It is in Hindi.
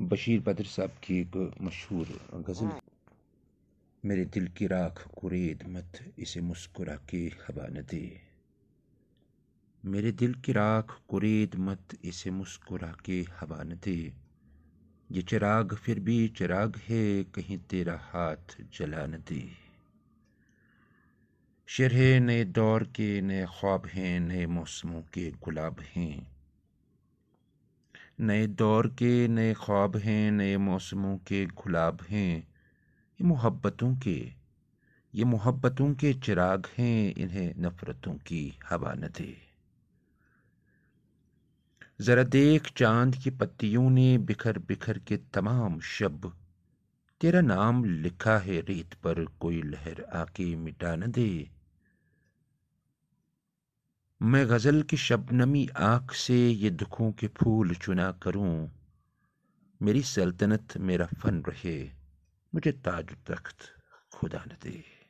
बशीर बद्र साहब की एक मशहूर गज़ल। मेरे दिल की राख कुरेद मत इसे मुस्कुरा के हवा न दे। मेरे दिल की राख कुरेद मत इसे मुस्कुरा के हवा न दे। ये चिराग फिर भी चिराग है कहीं तेरा हाथ जला न दे। शेर है नए दौर के नए ख्वाब हैं नए मौसमों के गुलाब हैं। नए दौर के, नए ख्वाब हैं, नए मौसमों के गुलाब हैं। ये मोहब्बतों के, ये मोहब्बतों के चिराग हैं, इन्हें नफ़रतों की हवा न दे। ज़रा देख चाँद की पत्तियों ने बिखर बिखर के तमाम शब। तेरा नाम लिखा है, रेत पर कोई लहर आके मिटा न दे। मैं गज़ल की शबनमी आँख से ये दुखों के फूल चुना करूँ। मेरी सल्तनत मेरा फन रहे, मुझे ताज तख्त खुदा न दे।